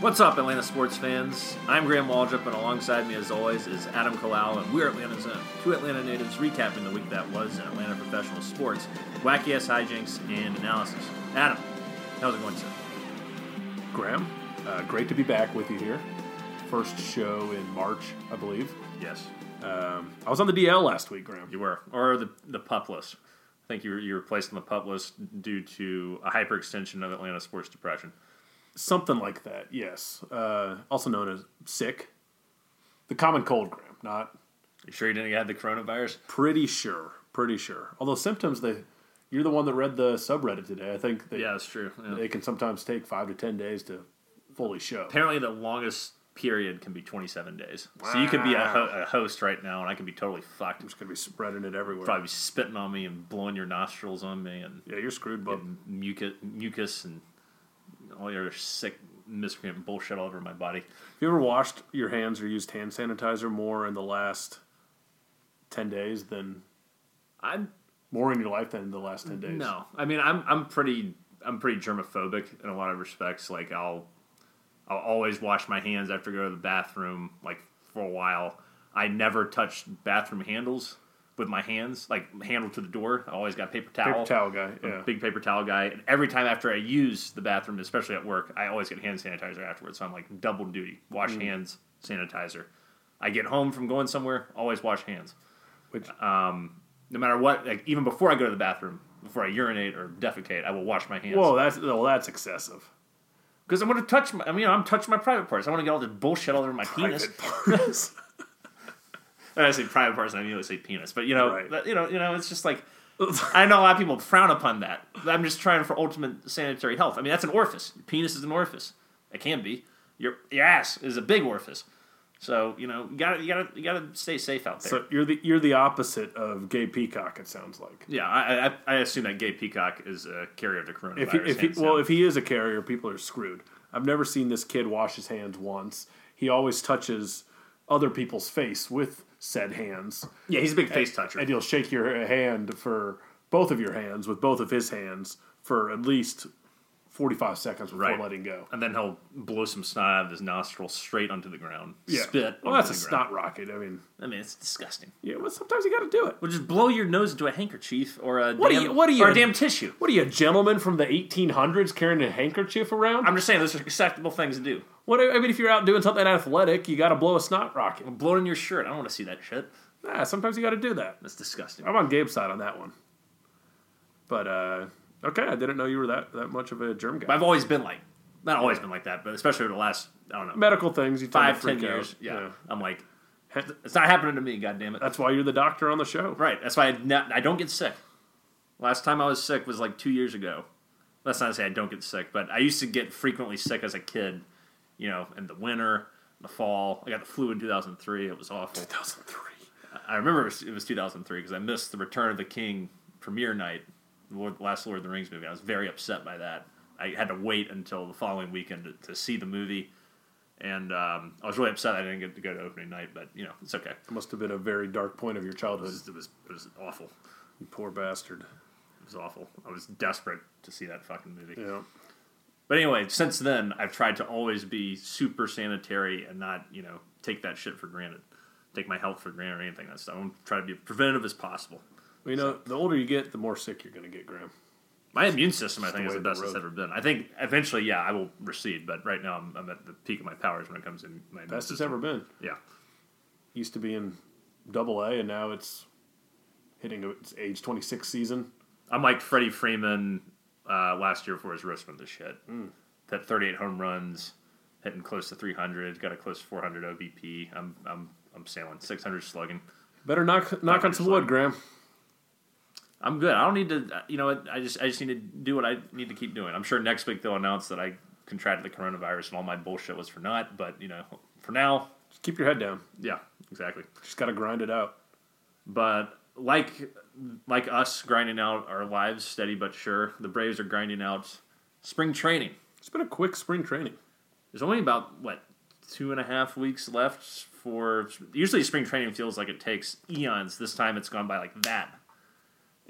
What's up, Atlanta sports fans? I'm Graham Waldrop, and alongside me, as always, is Adam Kalal, and we're Atlanta Zone, two Atlanta natives recapping the week that was in Atlanta professional sports, wacky ass hijinks, and analysis. Adam, how's it going, sir? Graham, uh, great to be back with you here. First show in March, I believe. Yes, Um, I was on the DL last week, Graham. you were, or the the pup list. I think you were, you were placed on the pup list due to a hyperextension of Atlanta sports depression. Something like that, yes. Uh, also known as sick. The common cold, Graham. Not You sure you didn't have the coronavirus? pretty sure. Pretty sure. Although symptoms, they, you're the one that read the subreddit today. I think they, Yeah, that's true. Yeah. they can sometimes take five to ten days to fully show. Apparently, the longest period can be 27 days. So you could be a, ho- a host right now, and I could be totally fucked. I'm just going to be spreading it everywhere. Probably spitting on me and blowing your nostrils on me and Yeah, you're screwed, bub. mucus, mucus and all your sick miscreant bullshit all over my body. Have you ever washed your hands or used hand sanitizer more in the last 10 days than I'm more in your life than the last 10 days? no, I mean I'm I'm pretty I'm pretty germophobic in a lot of respects. Like I'll I'll always wash my hands after I go to the bathroom. Like for a while, I never touch bathroom handles with my hands, like handle to the door. I always got paper towel. Paper towel guy, yeah. big paper towel guy. And every time after I use the bathroom, especially at work, I always get hand sanitizer afterwards. So I'm like double duty: wash Mm. hands, sanitizer. I get home from going somewhere, always wash hands. Which, No matter what, like even before I go to the bathroom, before I urinate or defecate, I will wash my hands. whoa, that's, well, that's excessive. Because I want to touch my, I mean, I'm touching my private parts. I want to get all this bullshit all over my penis. Private parts. When I say private parts, I immediately say penis. But you know, Right. that- you know, you know, it's just like I know a lot of people frown upon that. I'm just trying for ultimate sanitary health. I mean, that's an orifice. Your penis is an orifice. It can be. Your your ass is a big orifice. So you know, you gotta you gotta you gotta stay safe out there. so you're the you're the opposite of gay peacock. It sounds like. yeah, I, I I assume that gay peacock is a carrier of the coronavirus. If he, if he, well, down. if he is a carrier, people are screwed. I've never seen this kid wash his hands once. He always touches other people's face with said hands, yeah, he's a big face toucher. and he'll shake your hand for both of your hands with both of his hands for at least forty-five seconds before Right. letting go. and then he'll blow some snot out of his nostril straight onto the ground. Yeah. Spit. Well, that's a ground. snot rocket. I mean, I mean, it's disgusting. yeah. Well, sometimes you got to do it. Well, just blow your nose into a handkerchief or a What are you- what are you- or a damn tissue. What are you, a gentleman from the 1800s carrying a handkerchief around? I'm just saying those are acceptable things to do. what I mean, if you're out doing something athletic, you got to blow a snot rocket. Blow it in your shirt. I don't want to see that shit. Nah, sometimes you got to do that. That's disgusting. I'm on Gabe's side on that one. But uh, okay, I didn't know you were that that much of a germ guy. I've always been like, not always been like that, but especially over the last, I don't know, Medical things, you tend to five, ten freak out. years. Yeah. I'm like, it's not happening to me. God damn it. That's why you're the doctor on the show. Right. That's why I, I don't get sick. Last time I was sick was like two years ago. That's not to say I don't get sick, but I used to get frequently sick as a kid. You know, in the winter, the fall. I got the flu in 2003. It was awful. 2003. I remember it was 2003 because I missed the Return of the King premiere night, the Lord, last Lord of the Rings movie. I was very upset by that. I had to wait until the following weekend to, to see the movie, and um, I was really upset I didn't get to go to opening night. But you know, it's okay. It must have been a very dark point of your It childhood. was it was, it was awful. You poor bastard. It was awful. I was desperate to see that fucking movie. Yeah. But anyway, since then, I've tried to always be super sanitary and not, you know, take that shit for granted. Take my health for granted or anything like that stuff. I'm trying to be preventative as possible. Well, you know, the older you get, the more sick you're going to get, Graham. My immune system, I think, is the best it's ever been. I think eventually, yeah, I will recede, but right now I'm, I'm at the peak of my powers when it comes to my immune Best it's system. ever been. Yeah. Used to be in double A, and now it's hitting its age 26 season. I'm like Freddie Freeman uh, last year before his wrist went to shit. Hit 38 home runs, hitting close to 300, got a close 400 OBP. I'm I'm I'm sailing 600 slugging. Better knock knock on some wood, Graham. I'm good. I don't need to. You know what? I just I just need to do what I need to keep doing. I'm sure next week they'll announce that I contracted the coronavirus and all my bullshit was for naught. But you know, for now, Just keep your head down. yeah, exactly. Just got to grind it out. But like like us grinding out our lives steady but sure, the Braves are grinding out spring training. It's been a quick spring training. There's only about what two and a half weeks left for. Usually, spring training feels like it takes eons. This time, it's gone by like that.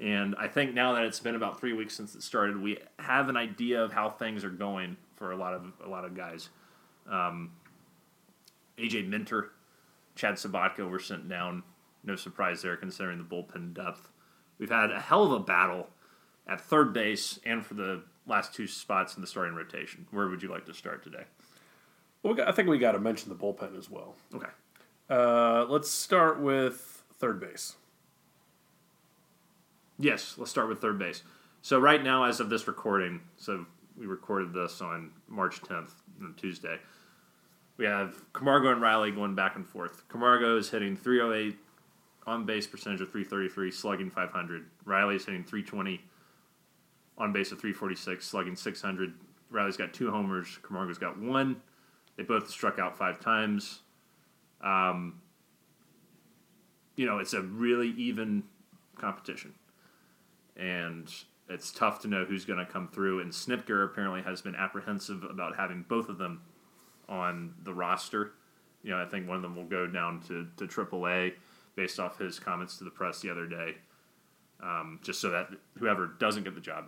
And I think now that it's been about three weeks since it started, we have an idea of how things are going for a lot of a lot of guys. Um, AJ Minter, Chad Sobotka were sent down. No surprise there, considering the bullpen depth. We've had a hell of a battle at third base and for the last two spots in the starting rotation. Where would you like to start today? Well, we got, I think we got to mention the bullpen as well. Okay. Uh, let's start with third base. Yes, let's start with third base. So right now, as of this recording, so we recorded this on March 10th, Tuesday. We have Camargo and Riley going back and forth. Camargo is hitting 308 on base percentage of 333, slugging 500. Riley is hitting 320 on base of 346, slugging 600. Riley's got two homers. Camargo's got one. They both struck out five times. Um, you know, it's a really even competition. And it's tough to know who's going to come through. And Snitker apparently has been apprehensive about having both of them on the roster. You know, I think one of them will go down to, to AAA based off his comments to the press the other day, um, just so that whoever doesn't get the job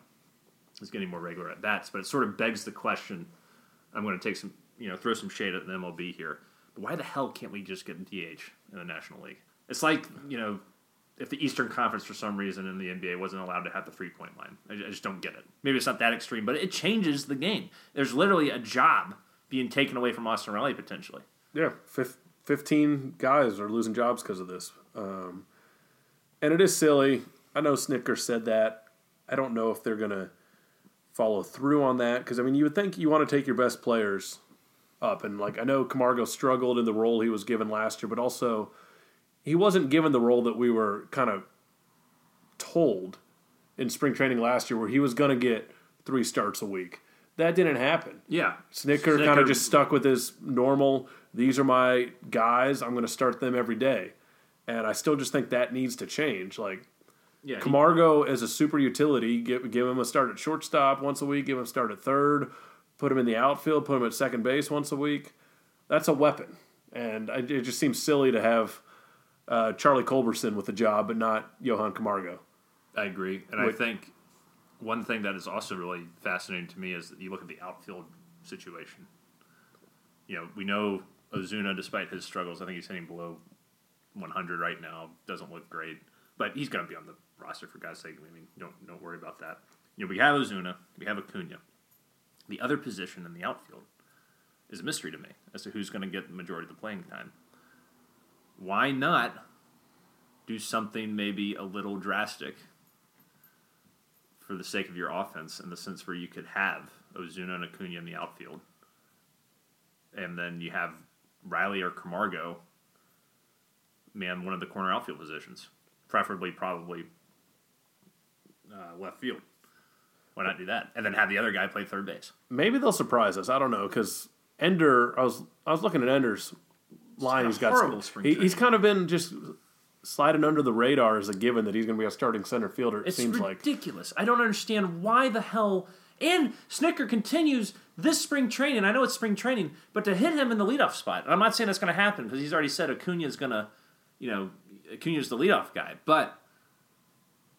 is getting more regular at bats. But it sort of begs the question I'm going to take some, you know, throw some shade at the MLB here. But why the hell can't we just get a DH in the National League? It's like, you know, if the Eastern Conference for some reason in the NBA wasn't allowed to have the three point line. I just don't get it. Maybe it's not that extreme, but it changes the game. There's literally a job being taken away from Austin Riley potentially. Yeah, 15 guys are losing jobs because of this. Um, and it is silly. I know Snitker said that. I don't know if they're going to follow through on that because, I mean, you would think you want to take your best players up. And, like, I know Camargo struggled in the role he was given last year, but also he wasn't given the role that we were kind of told in spring training last year where he was going to get three starts a week. That didn't happen. Yeah. Snicker, Snitker kind of just stuck with his normal, these are my guys, I'm going to start them every day. And I still just think that needs to change. Like, yeah, Camargo he, as a super utility, give, give him a start at shortstop once a week, give him a start at third, put him in the outfield, put him at second base once a week. That's a weapon. And I, it just seems silly to have uh, Charlie Culberson with the job, but not Johan Camargo. I agree. And with, I think one thing that is also really fascinating to me is that you look at the outfield situation. You know, we know Ozuna, despite his struggles, I think he's hitting below 100 right now. Doesn't look great, but he's going to be on the roster for God's sake. I mean, don't don't worry about that. You know, we have Ozuna, we have Acuna. The other position in the outfield is a mystery to me as to who's going to get the majority of the playing time. Why not do something maybe a little drastic for the sake of your offense in the sense where you could have Ozuna and Acuna in the outfield, and then you have Riley or Camargo man one of the corner outfield positions, preferably probably uh, left field. Why not do that, and then have the other guy play third base? Maybe they'll surprise us. I don't know because Ender. I was I was looking at Ender's got horrible spring. He, he's kind of been just sliding under the radar as a given that he's going to be a starting center fielder. It it's seems ridiculous. like ridiculous. I don't understand why the hell. And Snitker continues this spring training. I know it's spring training, but to hit him in the leadoff spot. I'm not saying that's going to happen because he's already said Acuna is going to, you know, Acuna is the leadoff guy. But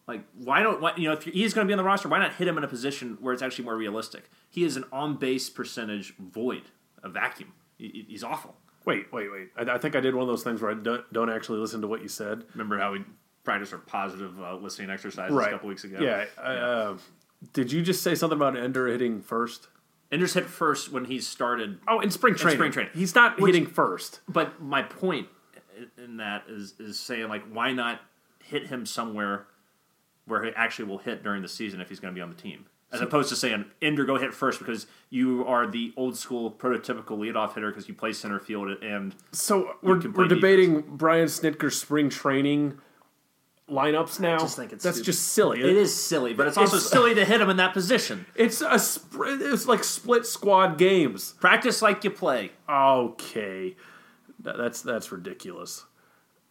like, why don't why, you know if he's going to be on the roster? Why not hit him in a position where it's actually more realistic? He is an on base percentage void, a vacuum. He's awful. Wait, wait, wait. I, I, think I did one of those things where I don't, don't actually listen to what you said. Remember how we practiced our positive uh, listening exercises right. a couple weeks ago? Yeah. I, uh, did you just say something about Ender hitting first? Ender's hit first when he started. Oh, in spring training. In spring training. He's not Which, hitting first. But my point in that is is saying like, why not hit him somewhere where he actually will hit during the season if he's going to be on the team? As opposed to saying Ender go hit first because you are the old school prototypical leadoff hitter because you play center field and so we're, we're debating Brian Snitker's spring training lineups now. I just think it's that's stupid. just silly. It, it is silly, but it's also it's, silly to hit him in that position. It's a it's like split squad games. Practice like you play. Okay, that's that's ridiculous.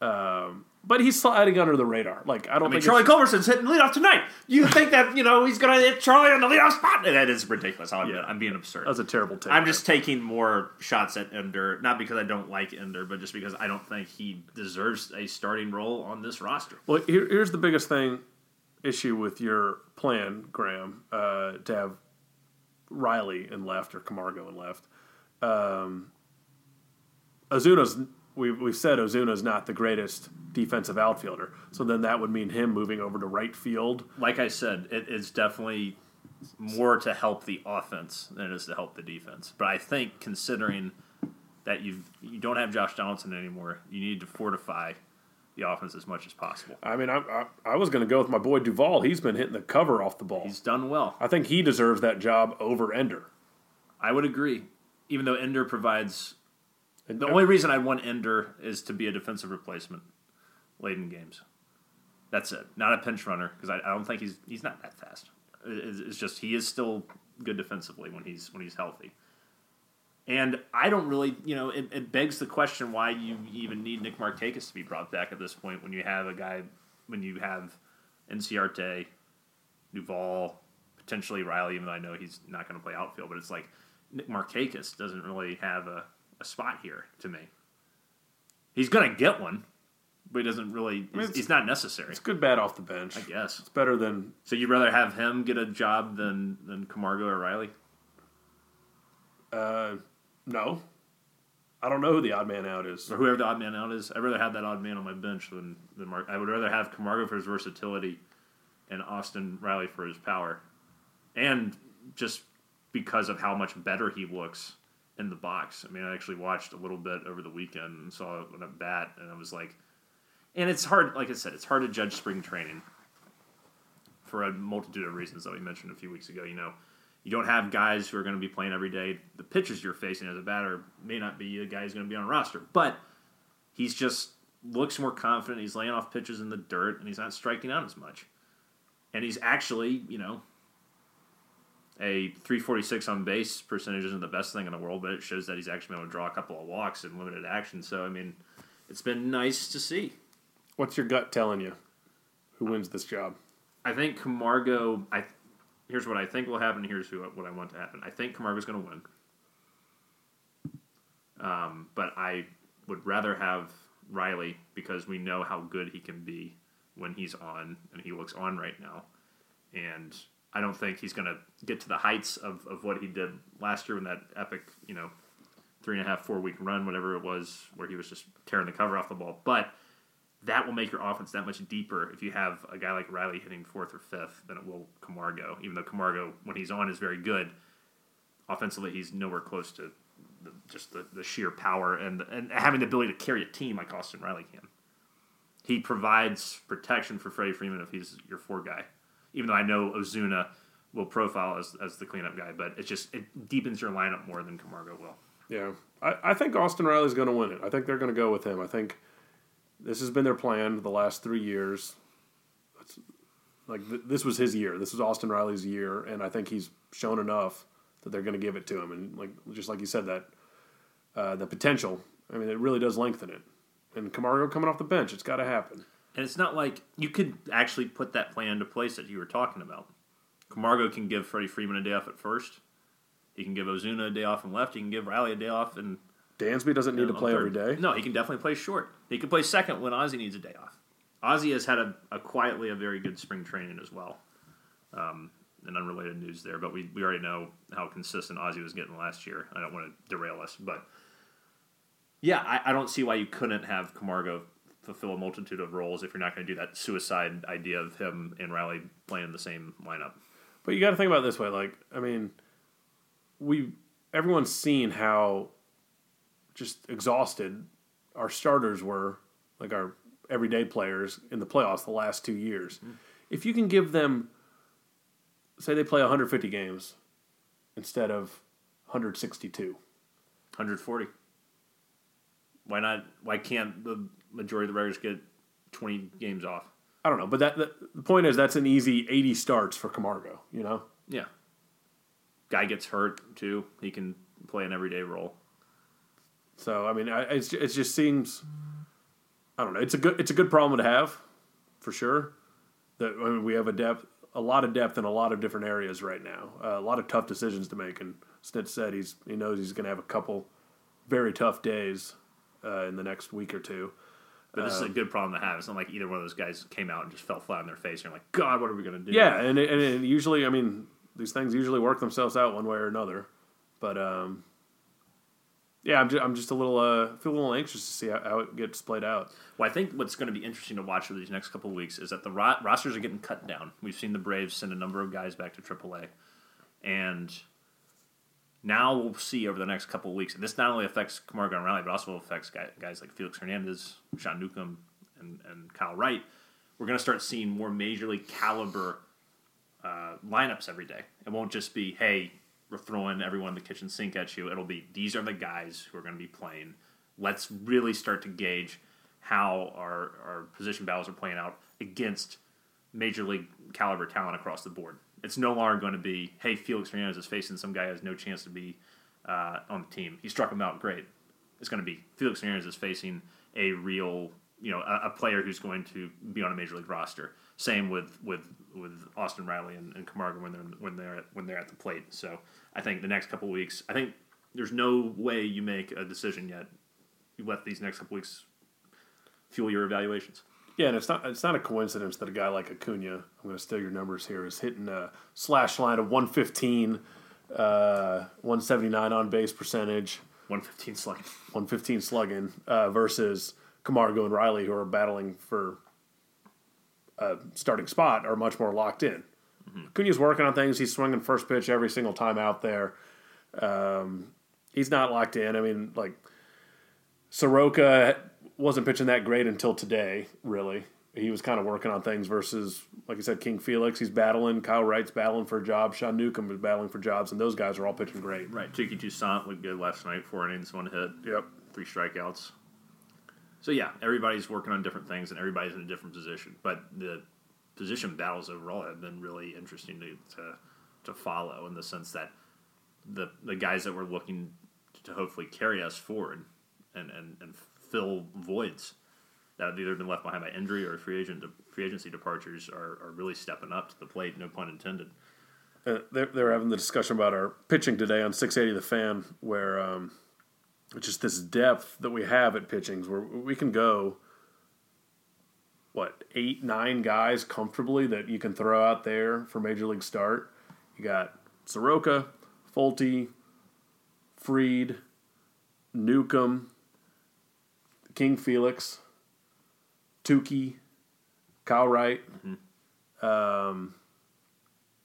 Um, but he's sliding under the radar. Like I don't I mean, think Charlie Culberson's hitting leadoff tonight. You think that you know he's going to hit Charlie on the leadoff spot? That is ridiculous. I'm, yeah. I'm being absurd. That's a terrible take. I'm just taking more shots at Ender, not because I don't like Ender, but just because I don't think he deserves a starting role on this roster. Well, here, here's the biggest thing issue with your plan, Graham, uh, to have Riley and left or Camargo and left. um, Ozuna's we we've said Ozuna's not the greatest defensive outfielder, so then that would mean him moving over to right field. Like I said, it is definitely more to help the offense than it is to help the defense. But I think considering that you've you don't have Josh Donaldson anymore, you need to fortify the offense as much as possible. I mean, I I, I was going to go with my boy Duvall. He's been hitting the cover off the ball. He's done well. I think he deserves that job over Ender. I would agree, even though Ender provides. The only reason I want Ender is to be a defensive replacement late in games. That's it. Not a pinch runner because I, I don't think he's he's not that fast. It's, it's just he is still good defensively when he's when he's healthy. And I don't really, you know, it, it begs the question why you even need Nick Markakis to be brought back at this point when you have a guy, when you have Inciarte, Duvall, potentially Riley, even though I know he's not going to play outfield, but it's like Nick Markakis doesn't really have a, a spot here to me. He's going to get one, but he doesn't really, I mean, not necessary, It's good bad off the bench. I guess. It's better than So you'd rather have him get a job than, than Camargo or Riley? uh, no. I don't know who the odd man out is. or whoever the odd man out is. I'd rather have that odd man on my bench than, than Mark. I would rather have Camargo for his versatility and Austin Riley for his power. And just because of how much better he looks in the box. I mean, I actually watched a little bit over the weekend and saw it a bat, and I was like, and it's hard, like I said, it's hard to judge spring training for a multitude of reasons that we mentioned a few weeks ago. You know, you don't have guys who are going to be playing every day. The pitchers you're facing as a batter may not be the guy who's going to be on a roster, but he's just looks more confident. He's laying off pitches in the dirt, and he's not striking out as much. And he's actually, you know, a 346 on base percentage isn't the best thing in the world, but it shows that he's actually been able to draw a couple of walks in limited action. So, I mean, it's been nice to see. What's your gut telling you? Who wins this job? I think Camargo. I here's what I think will happen. Here's who, what I want to happen. I think Camargo's going to win, um, but I would rather have Riley because we know how good he can be when he's on, and he looks on right now. And I don't think he's going to get to the heights of, of what he did last year in that epic, you know, three and a half, four week run, whatever it was, where he was just tearing the cover off the ball. But that will make your offense that much deeper if you have a guy like Riley hitting fourth or fifth than it will Camargo. Even though Camargo, when he's on, is very good. Offensively, he's nowhere close to the, just the, the sheer power and and having the ability to carry a team like Austin Riley can. He provides protection for Freddie Freeman if he's your four guy. Even though I know Ozuna will profile as, as the cleanup guy, but it just it deepens your lineup more than Camargo will. Yeah, I, I think Austin Riley's going to win it. I think they're going to go with him. I think this has been their plan the last three years. It's, like th- this was his year. This was Austin Riley's year, and I think he's shown enough that they're going to give it to him. And like just like you said, that uh, the potential. I mean, it really does lengthen it. And Camargo coming off the bench, it's got to happen. And it's not like you could actually put that plan into place that you were talking about. Camargo can give Freddie Freeman a day off at first. He can give Ozuna a day off in left. He can give Riley a day off and Dansby doesn't need to play every day. No, he can definitely play short. He can play second when Ozzy needs a day off. Ozzy has had a, a quietly a very good spring training as well. Um, and unrelated news there, but we, we already know how consistent Ozzy was getting last year. I don't want to derail us, but yeah, I, I don't see why you couldn't have Camargo fulfill a multitude of roles if you're not going to do that suicide idea of him and Riley playing the same lineup. But you got to think about it this way. Like, I mean, we everyone's seen how just exhausted our starters were, like our everyday players in the playoffs the last two years. Mm-hmm. If you can give them, say, they play 150 games instead of 162. 140. Why not? Why can't the majority of the regulars get 20 games off? I don't know, but that, that the point is that's an easy 80 starts for Camargo. You know, Yeah. Guy gets hurt too. He can play an everyday role. So I mean, I, it's it just seems, I don't know. It's a good it's a good problem to have, for sure. That I mean, we have a depth, a lot of depth in a lot of different areas right now. Uh, a lot of tough decisions to make, and Snit said he's he knows he's going to have a couple very tough days uh, in the next week or two. But this is a good problem to have. It's not like either one of those guys came out and just fell flat on their face and you're like, God, what are we going to do? Yeah, and it, and it usually, I mean, these things usually work themselves out one way or another. But um, yeah, I'm just, I'm just a little uh, feel a little anxious to see how, how it gets played out. Well, I think what's going to be interesting to watch over these next couple of weeks is that the ro- rosters are getting cut down. We've seen the Braves send a number of guys back to AAA, and now we'll see over the next couple of weeks. And this not only affects Camargo and Riley, but also affects guys, guys like Felix Hernandez, Sean Newcomb, and, and Kyle Wright. We're going to start seeing more major league caliber uh, lineups every day. It won't just be, hey, we're throwing everyone in the kitchen sink at you. It'll be, these are the guys who are going to be playing. Let's really start to gauge how our, our position battles are playing out against major league caliber talent across the board. It's no longer going to be, hey, Felix Hernandez is facing some guy who has no chance to be uh, on the team. He struck him out great. It's going to be Felix Hernandez is facing a real, you know, a, a player who's going to be on a major league roster. Same with with with Austin Riley and, and Camargo when they're when they're at, when they're at the plate. So I think the next couple weeks, I think there's no way you make a decision yet. You let these next couple weeks fuel your evaluations. Yeah, and it's not it's not a coincidence that a guy like Acuna, I'm going to steal your numbers here, is hitting a slash line of 115, uh, 179 on base percentage, 115 slugging. 115 slugging uh, versus Camargo and Riley, who are battling for a starting spot, are much more locked in. Mm-hmm. Acuna's working on things. He's swinging first pitch every single time out there. Um, he's not locked in. I mean, like Soroka wasn't pitching that great until today, really. He was kind of working on things versus, like I said, King Felix. He's battling. Kyle Wright's battling for a job. Sean Newcomb is battling for jobs, and those guys are all pitching great. Right. Touki Toussaint looked good last night. Four innings, one hit. Yep. Three strikeouts. So yeah, everybody's working on different things, and everybody's in a different position. But the position battles overall have been really interesting to to, to follow in the sense that the the guys that we're looking to hopefully carry us forward and, and, and fill voids that have either been left behind by injury or free agent free agency departures are, are really stepping up to the plate. No pun intended. Uh, they're, they're having the discussion about our pitching today on 680 The Fan, where um, just this depth that we have at pitchings, where we can go what eight nine guys comfortably that you can throw out there for major league start. You got Soroka, Folty, Fried, Newcomb, King Felix, Touki, Kyle Wright. Mm-hmm. Um,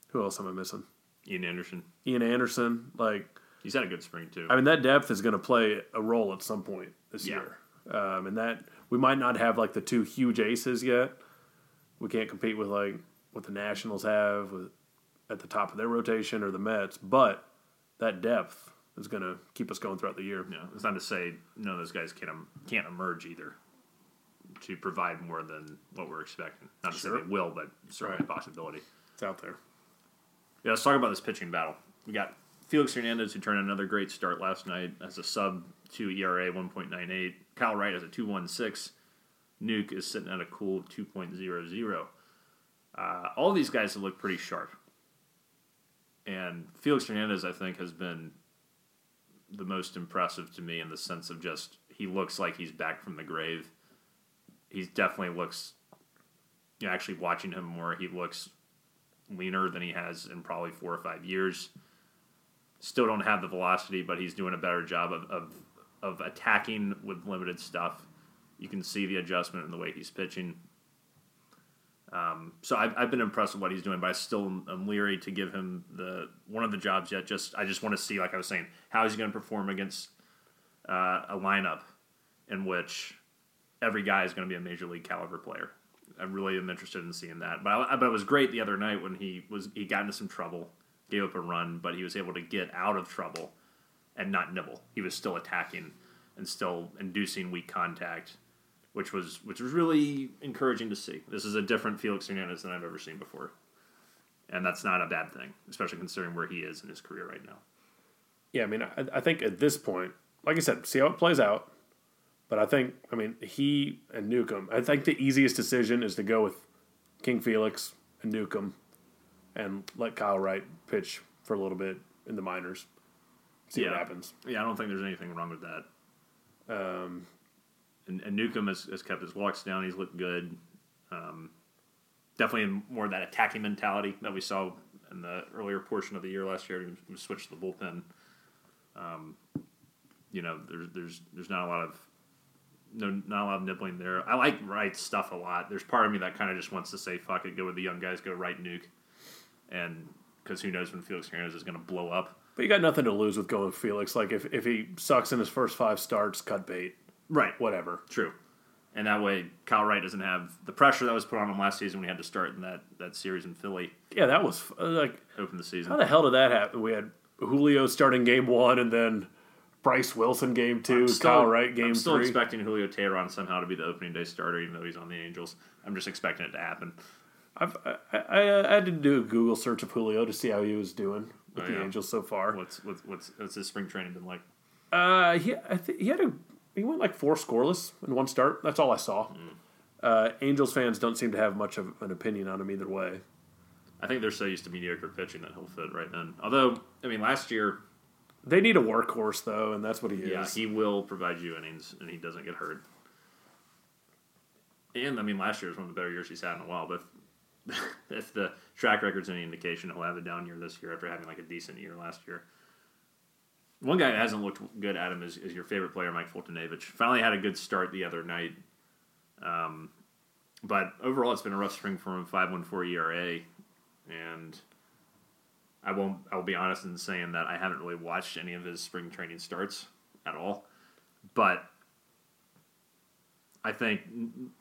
who else am I missing? Ian Anderson. Ian Anderson. Like he's had a good spring too. I mean, that depth is going to play a role at some point this yeah. year. Um, and that we might not have like the two huge aces yet. We can't compete with like what the Nationals have with, at the top of their rotation or the Mets, but that depth is going to keep us going throughout the year. Yeah, it's not to say none of those guys can't can't emerge either to provide more than what we're expecting. Not to sure. say they will, but certainly right. a possibility. It's out there. Yeah, let's talk about this pitching battle. We got Felix Hernandez who turned another great start last night as a sub two ERA, one point nine eight. Kyle Wright has a two one six. Nuke is sitting at a cool two point zero zero. Uh, all these guys have looked pretty sharp. And Felix Hernandez, I think, has been the most impressive to me in the sense of just he looks like he's back from the grave. He definitely looks. You know, actually watching him more, he looks leaner than he has in probably four or five years. Still don't have the velocity, but he's doing a better job of, of, of attacking with limited stuff. You can see the adjustment in the way he's pitching. Um, so I've, I've been impressed with what he's doing, but I still am leery to give him the one of the jobs yet. Just I just want to see, like I was saying, how is he going to perform against uh, a lineup in which every guy is going to be a major league caliber player. I really am interested in seeing that. But I, but it was great the other night when he was he got into some trouble, gave up a run, but he was able to get out of trouble and not nibble. He was still attacking and still inducing weak contact which was which was really encouraging to see. This is a different Felix Hernandez than I've ever seen before, and that's not a bad thing, especially considering where he is in his career right now. Yeah, I mean, I, I think at this point, like I said, see how it plays out. But I think, I mean, he and Newcomb. I think the easiest decision is to go with King Felix and Newcomb, and let Kyle Wright pitch for a little bit in the minors. See yeah. what happens. Yeah, I don't think there's anything wrong with that. Um, and, and Newcomb has, has, kept his walks down. He's looked good. Um, definitely more of that attacking mentality that we saw in the earlier portion of the year last year. He switched to the bullpen. Um, you know, there's there's there's not a lot of no not a lot of nibbling there. I like Wright's stuff a lot. There's part of me that kind of just wants to say fuck it, go with the young guys, go Wright nuke, and because who knows when Felix Hernandez is going to blow up. But you got nothing to lose with going Felix. Like if, if he sucks in his first five starts, cut bait, Right. whatever. True. And that way, Kyle Wright doesn't have the pressure that was put on him last season when he had to start in that, that series in Philly, Yeah, that was uh, like open the season. how the hell did that happen? We had Julio starting game one, and then Bryce Wilson game 2 Still- Kyle Wright game I'm still three. expecting Julio Teheran somehow to be the opening day starter, even though he's on the Angels. I'm just expecting it to happen. I've, I, I, I had to do a Google search of Julio to see how he was doing with Oh, the yeah. Angels so far. What's what's what's, what's his spring training been like? Uh, he I think he had a he went like four scoreless in one start. That's all I saw. Hmm. Uh, Angels fans don't seem to have much of an opinion on him either way. I think they're so used to mediocre pitching that he'll fit right in. Although, I mean, last year, They need a workhorse though, and that's what he yeah, is. Yeah, he will provide you innings, and he doesn't get hurt. And I mean, last year was one of the better years he's had in a while. But if, if the track record's any indication, he'll have a down year this year after having like a decent year last year. One guy that hasn't looked good at him is, is your favorite player, Mike Foltynewicz. Finally had a good start the other night. Um, but overall, it's been a rough spring for him. Five one four ERA, and I won't. I'll be honest in saying that I haven't really watched any of his spring training starts at all. But I think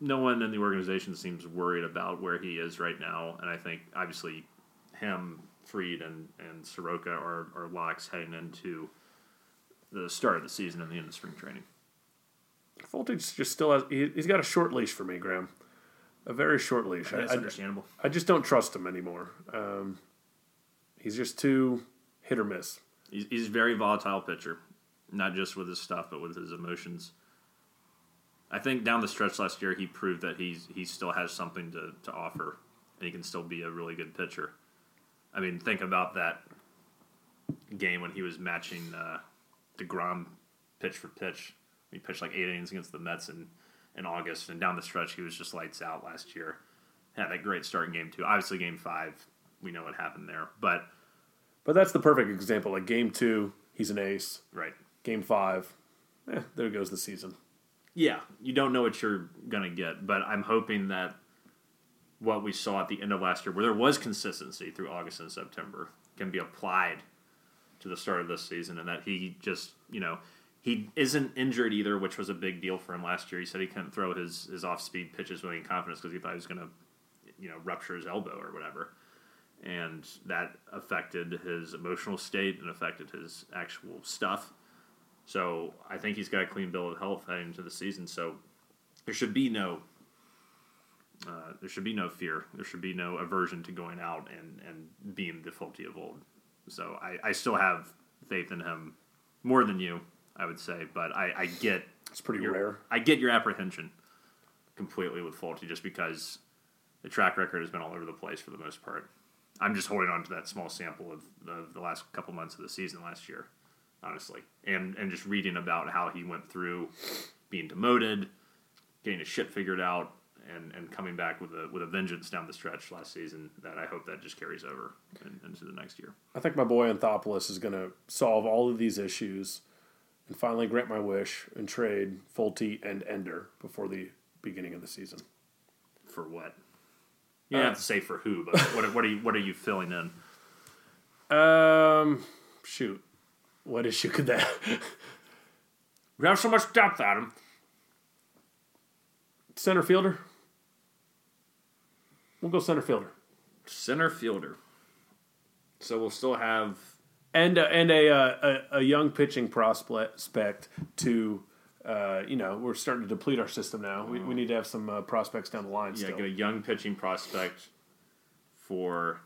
no one in the organization seems worried about where he is right now, and I think obviously him, Fried, and and Soroka are are locks heading into the start of the season and the end of spring training. Voltage just still has he, he's got a short leash for me, Graham. A very short leash. I, That's I, understandable. I just don't trust him anymore. Um, he's just too hit or miss. He's, he's a very volatile pitcher, not just with his stuff, but with his emotions. I think down the stretch last year, he proved that he's he still has something to, to offer, and he can still be a really good pitcher. I mean, think about that game when he was matching uh, deGrom pitch for pitch. He pitched like eight innings against the Mets in, in August, and down the stretch, he was just lights out last year. Had that great start in game two. Obviously, game five, we know what happened there, but But that's the perfect example. Like game two, he's an ace. right. Game five, eh, there goes the season. Yeah, you don't know what you're gonna get, but I'm hoping that what we saw at the end of last year, where there was consistency through August and September, can be applied to the start of this season, and that he just, you know, he isn't injured either, which was a big deal for him last year. He said he couldn't throw his his off speed pitches with any confidence because he thought he was gonna, you know, rupture his elbow or whatever, and that affected his emotional state and affected his actual stuff. So I think he's got a clean bill of health heading into the season. So there should be no uh, there should be no fear. There should be no aversion to going out and, and being the Folty of old. So I, I still have faith in him more than you, I would say. But I, I get It's pretty your, rare. I get your apprehension completely with Folty just because the track record has been all over the place for the most part. I'm just holding on to that small sample of the, the last couple months of the season last year, honestly, and and just reading about how he went through being demoted, getting his shit figured out, and, and coming back with a with a vengeance down the stretch last season. That I hope that just carries over in, into the next year. I think my boy Anthopoulos is going to solve all of these issues and finally grant my wish and trade Folty and Ender before the beginning of the season. For what? You don't Uh, have to say for who, but what what are you what are you filling in? Um, shoot, what issue could that? We have so much depth, Adam. center fielder. We'll go center fielder Center fielder. So we'll still have and uh, and a, uh, a a young pitching prospect to. Uh, you know, we're starting to deplete our system now. We, we need to have some uh, prospects down the line. yeah, still. get a young pitching prospect for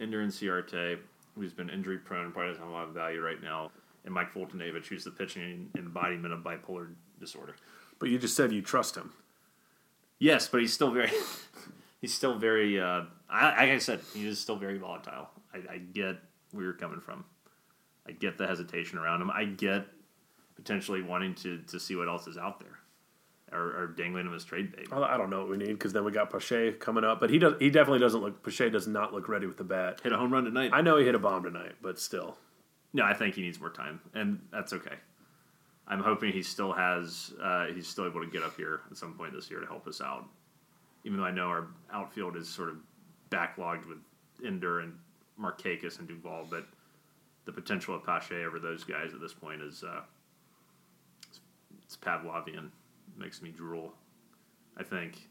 Ender Inciarte, who's been injury prone probably doesn't have a lot of value right now, and Mike Foltynewicz, who's the pitching embodiment of bipolar disorder. But you just said you trust him. Yes, but he's still very, he's still very. Uh, I, like I said, he is still very volatile. I, I get where you're coming from. I get the hesitation around him. I get potentially wanting to, to see what else is out there, or, or dangling him as trade bait. I I don't know what we need because then we got Pache coming up, but he does. He definitely doesn't look. Pache does not look ready with the bat. Hit a home run tonight. I know he hit a bomb tonight, but still, No, I think he needs more time, and that's okay. I'm hoping he still has uh, he's still able to get up here at some point this year to help us out. Even though I know our outfield is sort of backlogged with Ender and Markakis and Duvall, but the potential of Pache over those guys at this point is uh, it's, it's Pavlovian. makes me drool. I think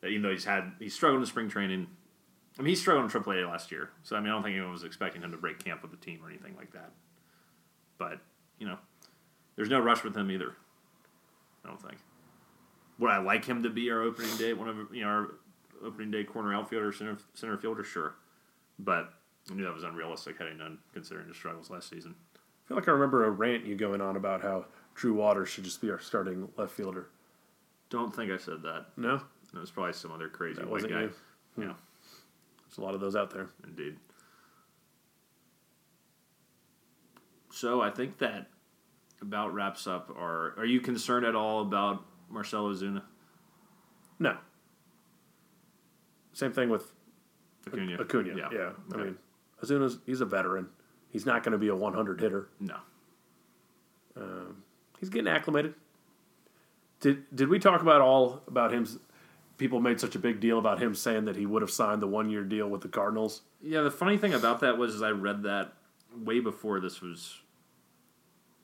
that even though he's had he's struggled in spring training, I mean, he struggled in AAA last year, so I mean, I don't think anyone was expecting him to break camp with the team or anything like that. But you know, there's no rush with him either. I don't think. Would I like him to be our opening day, one of you know our opening day corner outfielder, center center fielder? Sure, but I knew that was unrealistic heading in considering the struggles last season. I feel like I remember a rant you going on about how Drew Waters should just be our starting left fielder. Don't think I said that. No, It was probably some other crazy that white wasn't guy. you. Hmm. Yeah, There's a lot of those out there. indeed. So I think that about wraps up our. Are you concerned at all about Marcell Ozuna? No. Same thing with Acuna. Acuna. Yeah, I Okay. mean, Ozuna's he's a veteran. He's not going to be a 100 hitter. no. Um, He's getting acclimated. Did did we talk about all about him? People made such a big deal about him saying that he would have signed the one year deal with the Cardinals. Yeah, the funny thing about that was is I read that way before this was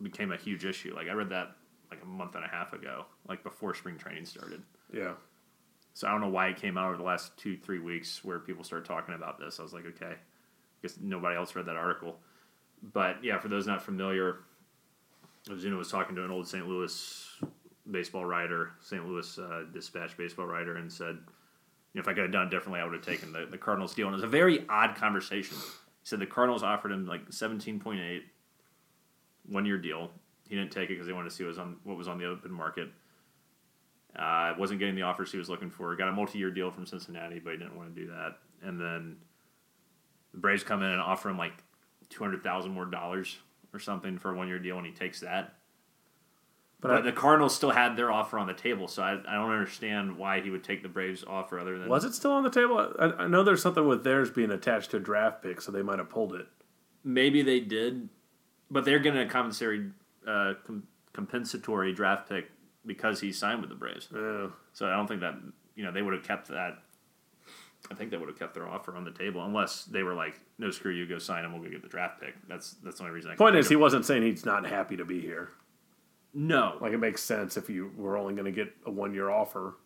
became a huge issue. Like I read that like a month and a half ago, like before spring training started. Yeah. So I don't know why it came out over the last two, three weeks where people started talking about this. I was like, okay, I guess nobody else read that article. But yeah, for those not familiar, Ozuna was talking to an old St. Louis baseball writer, St. Louis uh, Dispatch baseball writer, and said, you know, if I could have done it differently, I would have taken the, the Cardinals deal. And it was a very odd conversation. He said the Cardinals offered him like 17.8 one year deal. He didn't take it because they wanted to see what was on what was on the open market. Uh, wasn't getting the offers he was looking for. Got a multi-year deal from Cincinnati, but he didn't want to do that. And then the Braves come in and offer him like two hundred thousand more dollars or something for a one-year deal, and he takes that. But, But, I, the Cardinals still had their offer on the table, so I, I don't understand why he would take the Braves offer other than was it still on the table? I, I know there's something with theirs being attached to a draft pick, so they might have pulled it. maybe they did, but they're getting a compensatory uh, com- compensatory draft pick because he signed with the Braves. Yeah. So I don't think that you know they would have kept that. I think they would have kept their offer on the table unless they were like, "No, screw you, go sign him. We'll go get the draft pick." That's that's the only reason. I Point is, he of. wasn't saying he's not happy to be here. no, Like it makes sense if you were only going to get a one year offer.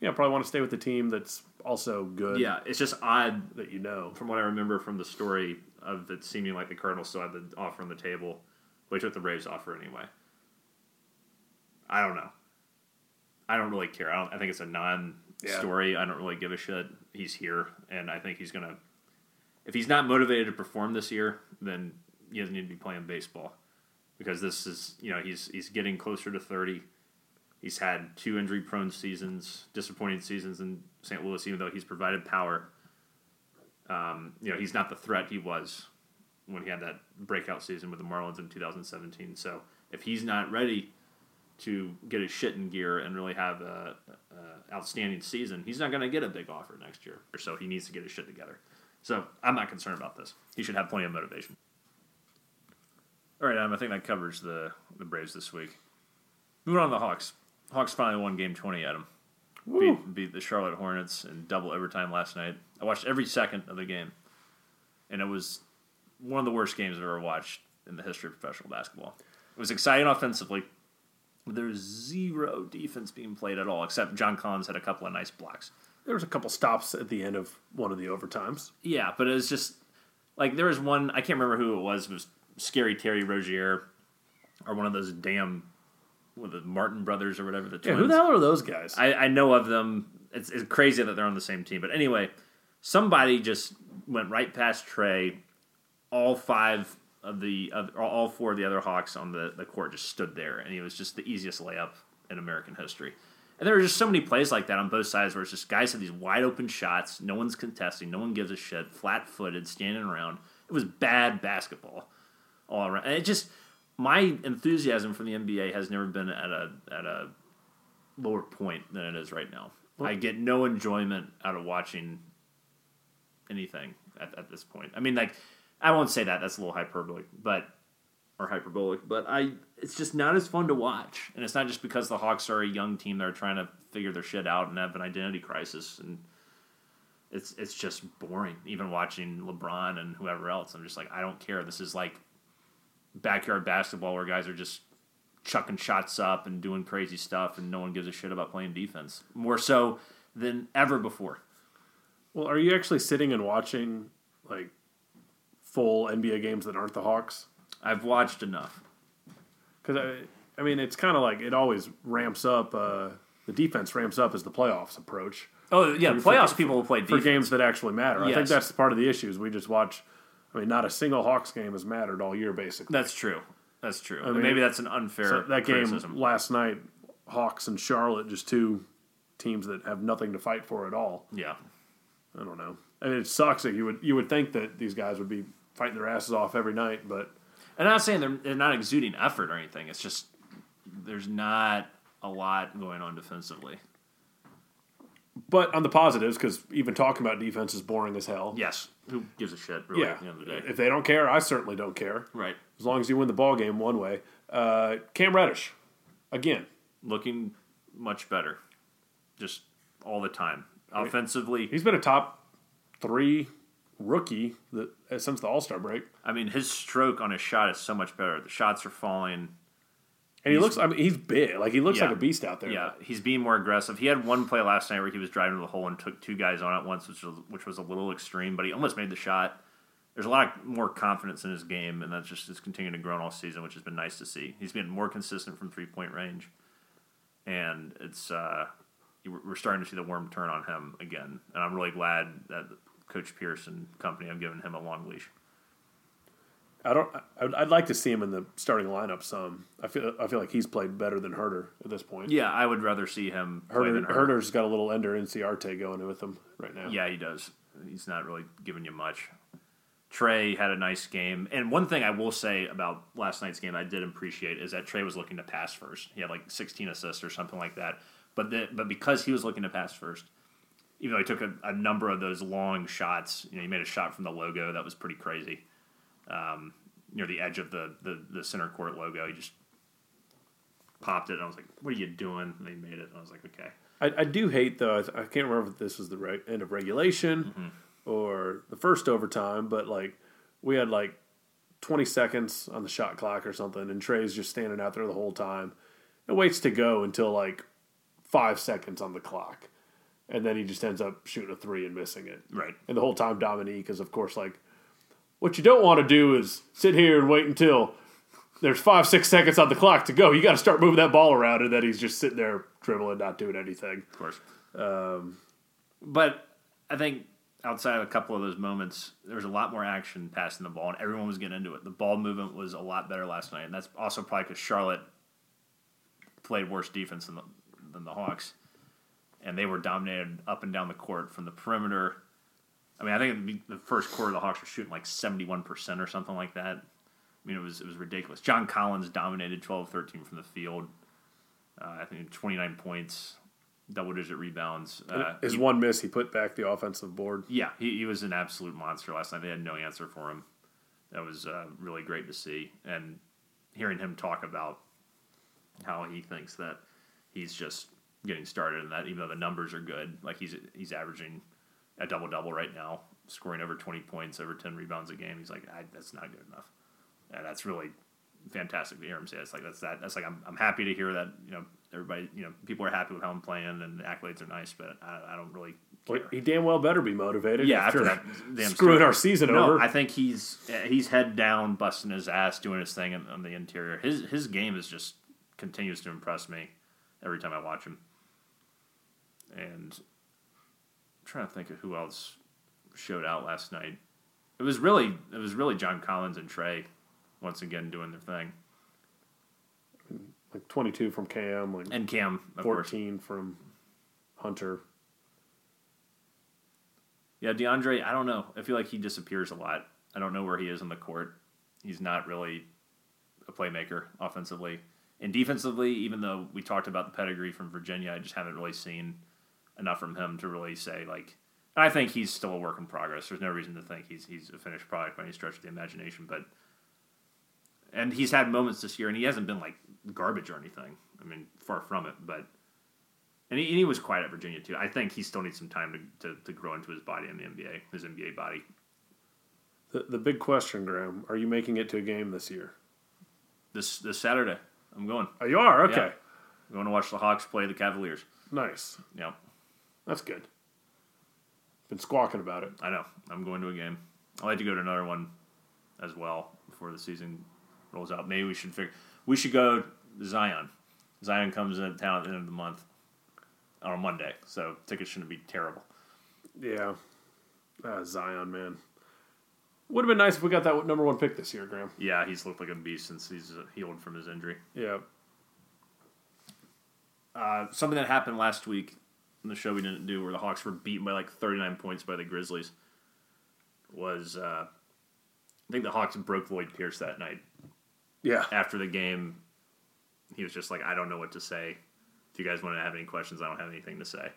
Yeah, probably want to stay with the team that's also good. yeah, it's just odd that you know. from what I remember from the story of it seeming like the Cardinals still had the offer on the table, but they took the Braves offer anyway. I don't know. I don't really care. I, don't, I think it's a non-story. I don't really give a shit. He's here, and I think he's gonna. If he's not motivated to perform this year, then he doesn't need to be playing baseball, because this is you know he's he's getting closer to thirty. He's had two injury-prone seasons, disappointing seasons in St. Louis, even though he's provided power um, you know, he's not the threat he was when he had that breakout season with the Marlins in 2017. So if he's not ready to get his shit in gear and really have a, a outstanding season, he's not going to get a big offer next year. Or so he needs to get his shit together. So I'm not concerned about this. He should have plenty of motivation. All right, Adam, I think that covers the the Braves this week. Moving on to the Hawks. Hawks finally won Game 20, Adam beat, beat the Charlotte Hornets in double overtime last night. I watched every second of the game, and it was one of the worst games I've ever watched in the history of professional basketball. It was exciting offensively, but there was zero defense being played at all, except John Collins had a couple of nice blocks. There was a couple stops at the end of one of the overtimes. Yeah, but it was just like there was one I can't remember who it was. It was Scary Terry Rozier, or one of those damn, with the Martin brothers or whatever the twins. Yeah, who the hell are those guys? I, I know of them. It's, it's crazy that they're on the same team. But anyway, somebody just went right past Trae. All five of the of, all four of the other Hawks on the, the court just stood there, and it was just the easiest layup in American history. And there were just so many plays like that on both sides where it's just guys have these wide open shots, no one's contesting, no one gives a shit, flat footed, standing around. It was bad basketball all around. And it just my enthusiasm for the NBA has never been at a at a lower point than it is right now. I get no enjoyment out of watching anything at, at this point. I mean, like, I won't say that. That's a little hyperbolic, but or hyperbolic. But I, it's just not as fun to watch, and it's not just because the Hawks are a young team that are trying to figure their shit out and have an identity crisis, and it's it's just boring. Even watching LeBron and whoever else, I'm just like, I don't care. This is like backyard basketball where guys are just chucking shots up and doing crazy stuff, and no one gives a shit about playing defense more so than ever before. Well, are you actually sitting and watching like full NBA games that aren't the Hawks? I've watched enough. Because I, I mean, it's kind of like it always ramps up. Uh, the defense ramps up as the playoffs approach Oh yeah, For- playoffs for- people will play defense. for games that actually matter. I think that's part of the issues. We just watch. I mean, not a single Hawks game has mattered all year, basically. That's true. That's true. And mean, Maybe that's an unfair So that game criticism. last night, Hawks and Charlotte, just two teams that have nothing to fight for at all. Yeah. I don't know. I mean, it sucks that you would you would think that these guys would be fighting their asses off every night, but And I'm not saying they're, they're not exuding effort or anything. It's just there's not a lot going on defensively. But on the positives, because even talking about defense is boring as hell. Yes. Who gives a shit, really, Yeah. at the end of the day? If they don't care, I certainly don't care. Right. As long as you win the ball game one way. Uh, Cam Reddish, again, Looking much better. Just all the time. Offensively, he's been a top three rookie that, since the All Star break, I mean, his stroke on his shot is so much better. The shots are falling. And he looks. I mean, he's big. Like he looks Yeah. like a beast out there. Yeah, he's being more aggressive. He had one play last night where he was driving to the hole and took two guys on at once, which was which was a little extreme, but he almost made the shot. There's a lot more confidence in his game, and that's just is continuing to grow all season, which has been nice to see. He's been more consistent from three point range, and it's uh, we're starting to see the worm turn on him again, and I'm really glad that Coach Pierce and company have given him a long leash. I don't. I'd, I'd like to see him in the starting lineup some. I feel. I feel like he's played better than Huerter at this point. Yeah, I would rather see him play Huerter, than Huerter. Huerter's got a little Ender Inciarte going with him right now. Yeah, he does. He's not really giving you much. Trae had a nice game, and one thing I will say about last night's game I did appreciate is that Trae was looking to pass first. He had like 16 assists or something like that. But the, but because he was looking to pass first, even though he took a, a number of those long shots, you know, he made a shot from the logo that was pretty crazy. Um, near the edge of the, the the center court logo, he just popped it, and I was like, "What are you doing?" And they made it, and I was like, "Okay." I, I do hate though. I, I can't remember if this was the right end of regulation Mm-hmm. or the first overtime, but like we had like 20 seconds on the shot clock or something, and Trae's just standing out there the whole time and waits to go until like five seconds on the clock, and then he just ends up shooting a three and missing it. Right. And the whole time Dominique is of course like, what you don't want to do is sit here and wait until there's five six seconds on the clock to go. You got to start moving that ball around, and then he's just sitting there dribbling, not doing anything. of course. Um, but I think outside of a couple of those moments, there was a lot more action passing the ball, and everyone was getting into it. The ball movement was a lot better last night, and that's also probably because Charlotte played worse defense than the, than the Hawks, and they were dominated up and down the court from the perimeter. I mean, I think the first quarter the Hawks were shooting like seventy one percent or something like that. I mean, it was it was ridiculous. John Collins dominated 12-13 from the field. Uh, I think twenty nine points, double digit rebounds. Uh, His he- one miss, he put back the offensive board. yeah, he, he was an absolute monster last night. They had no answer for him. That was uh, really great to see. And hearing him talk about how he thinks that he's just getting started and that even though the numbers are good, like he's he's averaging a double double right now, scoring over 20 points, over 10 rebounds a game. He's like, I, that's not good enough. And that's really fantastic to hear him say. It's like that's that. That's like I'm, I'm happy to hear that. You know, everybody. You know, people are happy with how I'm playing and the accolades are nice, but I, I don't really Well, he damn well better be motivated. yeah, after that damn screwing our season no, over. I think he's he's head down, busting his ass, doing his thing on, on the interior. His his game is just continues to impress me every time I watch him. And trying to think of who else showed out last night. It was really it was really John Collins and Trey once again doing their thing, like 22 from Cam, like and Cam of course. 14 from Hunter. Yeah, DeAndre, I don't know. I feel like he disappears a lot. I don't know where he is on the court. He's not really a playmaker offensively. And defensively, even though we talked about the pedigree from Virginia, I just haven't really seen enough from him to really say, like, I think he's still a work in progress. There's no reason to think he's he's a finished product by any stretch of the imagination. But and he's had moments this year, and he hasn't been like garbage or anything. I mean, far from it. But and he, and he was quiet at Virginia too. I think he still needs some time to, to, to grow into his body in the NBA, his NBA body. The, the big question, Graham, are you making it to a game this year? This this Saturday, I'm going. Oh, you are? Okay. Yeah. I'm going to watch the Hawks play the Cavaliers. Nice. Yep. That's good. Been squawking about it. I know. I'm going to a game. I'd like to go to another one as well before the season rolls out. Maybe we should figure. We should go to Zion. Zion comes into town at the end of the month on a Monday, so tickets shouldn't be terrible. Yeah. Uh, Zion, man. Would have been nice if we got that number one pick this year, Graham. Yeah, he's looked like a beast since he's healed from his injury. Yeah. Uh, something that happened last week the show we didn't do, where the Hawks were beaten by like 39 points by the Grizzlies, was uh, I think the Hawks broke Lloyd Pierce that night. Yeah. After the game, he was just like, I don't know what to say. If you guys want to have any questions, I don't have anything to say.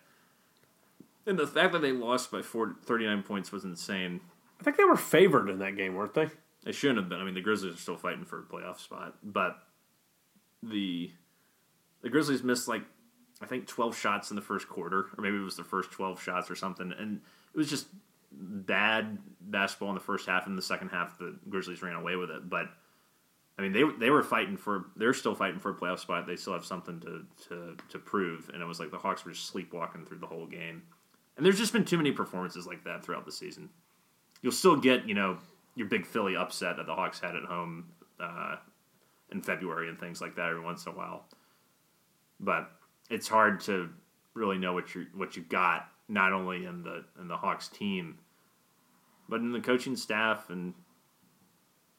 And the fact that they lost by four, 39 points was insane. I think they were favored in that game, weren't they? They shouldn't have been. I mean, the Grizzlies are still fighting for a playoff spot, but the the Grizzlies missed like I think 12 shots in the first quarter, or maybe it was the first 12 shots or something, and it was just bad basketball in the first half. and the second half, the Grizzlies ran away with it. But I mean, they they were fighting for they're still fighting for a playoff spot. They still have something to to to prove, and it was like the Hawks were just sleepwalking through the whole game. And there's just been too many performances like that throughout the season. You'll still get you know your big Philly upset that the Hawks had at home uh, in February and things like that every once in a while, but it's hard to really know what you what you got not only in the in the Hawks team, but in the coaching staff and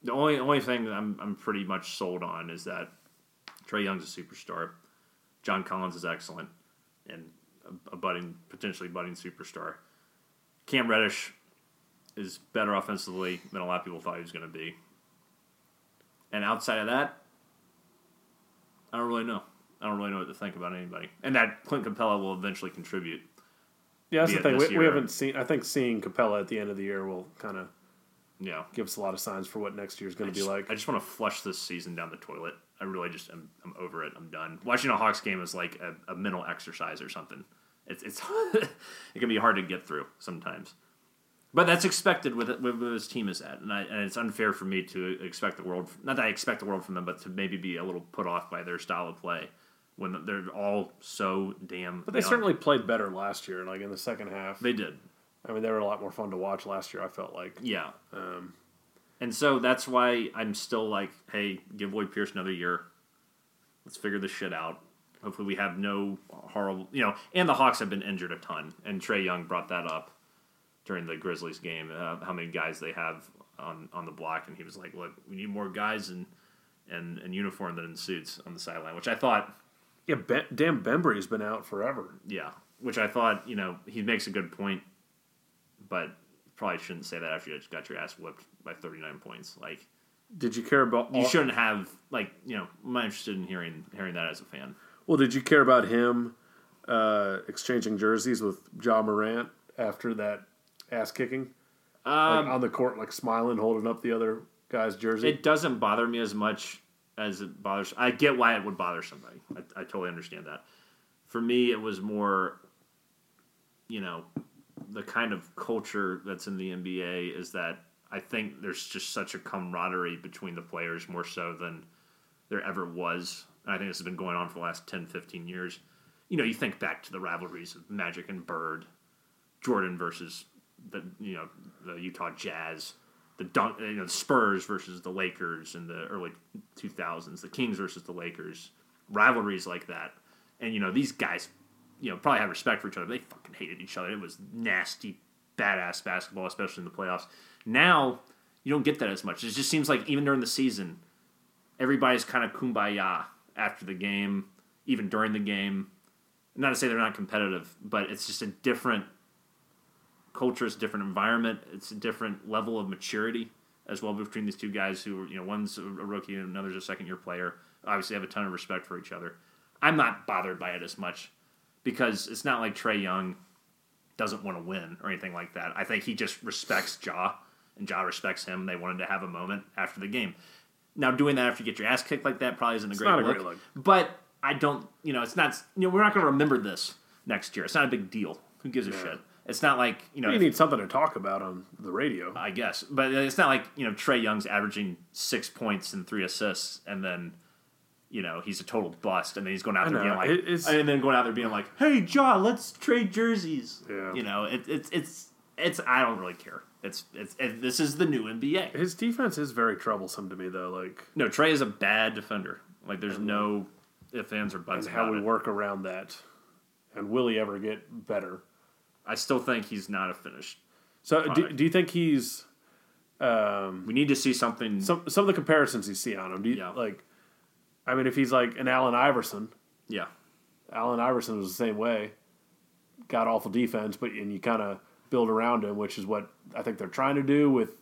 the only only thing that I'm I'm pretty much sold on is that Trae Young's a superstar, John Collins is excellent, and a, a budding potentially budding superstar. Cam Reddish is better offensively than a lot of people thought he was going to be. And outside of that, I don't really know. I don't really know what to think about anybody. And that Clint Capela will eventually contribute. Yeah, that's the thing. We, we haven't seen. I think seeing Capela at the end of the year will kind of Yeah. give us a lot of signs for what next year's going to be like. I just want to flush this season down the toilet. I really just am I'm over it. I'm done. Watching a Hawks game is like a, a mental exercise or something. It's it's it can be hard to get through sometimes. But that's expected with it, with where this team is at, and, I, and it's unfair for me to expect the world. Not that I expect the world from them, but to maybe be a little put off by their style of play when they're all so damn. but they young. certainly played better last year. Like in the second half, they did. I mean, they were a lot more fun to watch last year. I felt like. Yeah. Um, And so that's why I'm still like, hey, give Lloyd Pierce another year. Let's figure this shit out. Hopefully, we have no horrible, you know. And the Hawks have been injured a ton, and Trae Young brought that up during the Grizzlies game. Uh, how many guys they have on on the block, and he was like, "Look, we need more guys in in, in uniform than in suits on the sideline." Which I thought, yeah, ben, Dan Bembry's been out forever. yeah, which I thought, you know, he makes a good point, but probably shouldn't say that after you just got your ass whipped by 39 points. Like, Did you care about? you all- shouldn't have like you know i'm not interested in hearing hearing that as a fan Well, did you care about him uh, exchanging jerseys with Ja Morant after that ass kicking? like um, on the court, like smiling, holding up the other guy's jersey. it doesn't bother me as much as it bothers i get why it would bother somebody. I, I totally understand that. For me it was more you know the kind of culture that's in the nba is that i think there's just such a camaraderie between the players more so than there ever was. And i think this has been going on for the last 10 15 years. You know you think back to the rivalries of magic and bird jordan versus the you know the utah jazz the dunk, you know, the Spurs versus the Lakers in the early 2000s, the Kings versus the Lakers, rivalries like that. And you know, these guys, you know, probably had respect for each other. They fucking hated each other. It was nasty, badass basketball, especially in the playoffs. Now you don't get that as much. It just seems like even during the season, everybody's kind of kumbaya after the game, even during the game. Not to say they're not competitive, but it's just a different culture, it's a different environment, it's a different level of maturity as well between these two guys who, you know, one's a rookie and another's a second year player. Obviously, have a ton of respect for each other. I'm not bothered by it as much because it's not like Trae Young doesn't want to win or anything like that. I think he just respects Ja, and Ja respects him. They wanted to have a moment after the game. Now, doing that after you get your ass kicked like that probably isn't a, great, a look, great look. But I don't, you know, it's not. You know, we're not going to remember this next year. It's not a big deal. Who gives a shit? It's not like you know. You if- need something to talk about on the radio. I guess, but it's not like you know Trae Young's averaging six points and three assists, and then you know he's a total bust, and then he's going out there being like, It- it's- and then going out there being like, "Hey, John, let's trade jerseys." Yeah. You know, it, it's it's it's I don't really care. It's it's it, this is the new NBA. His defense is very troublesome to me, though. Like, No, Trae is a bad defender. Like, there's no ifs, ands, or buts. and how we it. work around that, and will he ever get better? I still think he's not a finished. So, do, do you think he's um, We need to see something. some some of the comparisons you see on him? Do you, Yeah. like? I mean, if he's like an Allen Iverson, yeah, Allen Iverson was the same way. Got awful defense, but and you kind of build around him, which is what I think they're trying to do with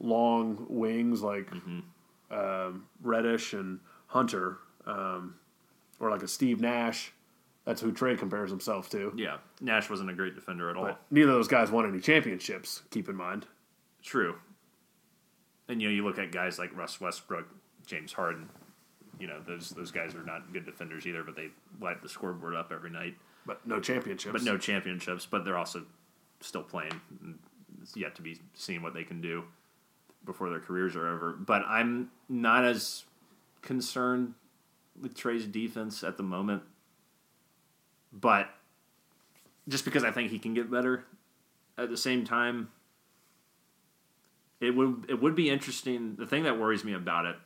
long wings like Mm-hmm. um, Reddish and Hunter, um, or like a Steve Nash. That's who Trae compares himself to. yeah. Nash wasn't a great defender at all. But neither of those guys won any championships. Keep in mind. True. And you know, you look at guys like Russ Westbrook, James Harden. You know, those those guys are not good defenders either, but they light the scoreboard up every night. But no championships. But no championships. But they're also still playing. It's yet to be seen what they can do before their careers are over. But I'm not as concerned with Trae's defense at the moment. But just because I think he can get better, at the same time, it would it would be interesting. The thing that worries me about it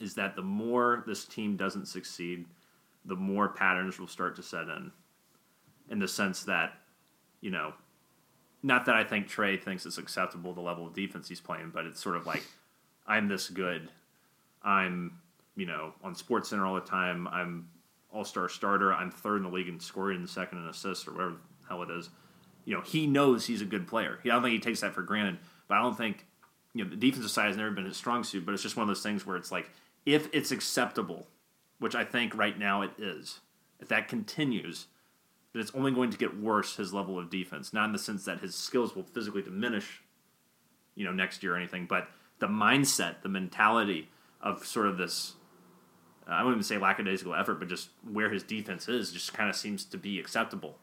is that the more this team doesn't succeed, the more patterns will start to set in. In the sense that, you know, not that I think Trae thinks it's acceptable the level of defense he's playing, but it's sort of like I'm this good. I'm, you know, on Sports Center all the time. I'm All Star starter. I'm third in the league in scoring and second in assists or whatever the hell it is. You know, he knows he's a good player. I don't think he takes that for granted. But I don't think, you know, the defensive side has never been his strong suit. But it's just one of those things where it's like, if it's acceptable, which I think right now it is, if that continues, then it's only going to get worse his level of defense. Not in the sense that his skills will physically diminish, you know, next year or anything, but the mindset, the mentality of sort of this. I wouldn't even say lackadaisical effort, but just where his defense is, just kind of seems to be acceptable.